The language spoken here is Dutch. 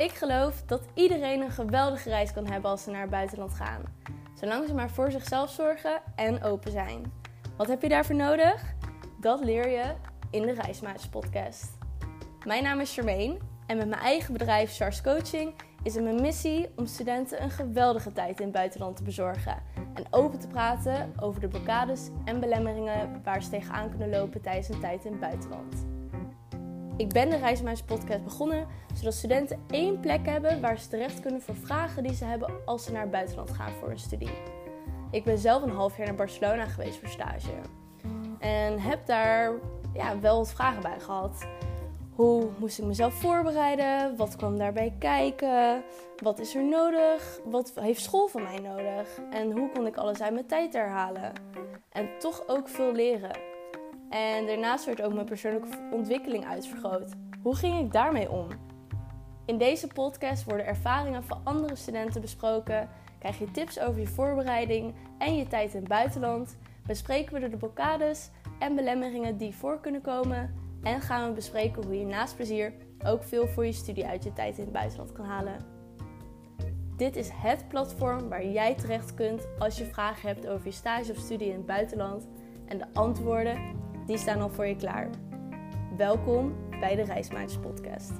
Ik geloof dat iedereen een geweldige reis kan hebben als ze naar het buitenland gaan. Zolang ze maar voor zichzelf zorgen en open zijn. Wat heb je daarvoor nodig? Dat leer je in de Reismaatjes podcast. Mijn naam is Charmaine en met mijn eigen bedrijf Chars Coaching is het mijn missie om studenten een geweldige tijd in het buitenland te bezorgen. En open te praten over de blokkades en belemmeringen waar ze tegenaan kunnen lopen tijdens een tijd in het buitenland. Ik ben de Reismeisjes podcast begonnen zodat studenten één plek hebben waar ze terecht kunnen voor vragen die ze hebben als ze naar het buitenland gaan voor een studie. Ik ben zelf een half jaar naar Barcelona geweest voor stage. En heb daar ja, wel wat vragen bij gehad. Hoe moest ik mezelf voorbereiden? Wat kwam daarbij kijken? Wat is er nodig? Wat heeft school van mij nodig? En hoe kon ik alles uit mijn tijd herhalen? En toch ook veel leren. En daarnaast werd ook mijn persoonlijke ontwikkeling uitvergroot. Hoe ging ik daarmee om? In deze podcast worden ervaringen van andere studenten besproken, krijg je tips over je voorbereiding en je tijd in het buitenland, bespreken we de blokkades en belemmeringen die voor kunnen komen en gaan we bespreken hoe je naast plezier ook veel voor je studie uit je tijd in het buitenland kan halen. Dit is het platform waar jij terecht kunt als je vragen hebt over je stage of studie in het buitenland en de antwoorden die staan al voor je klaar. Welkom bij de Reismaatjes podcast.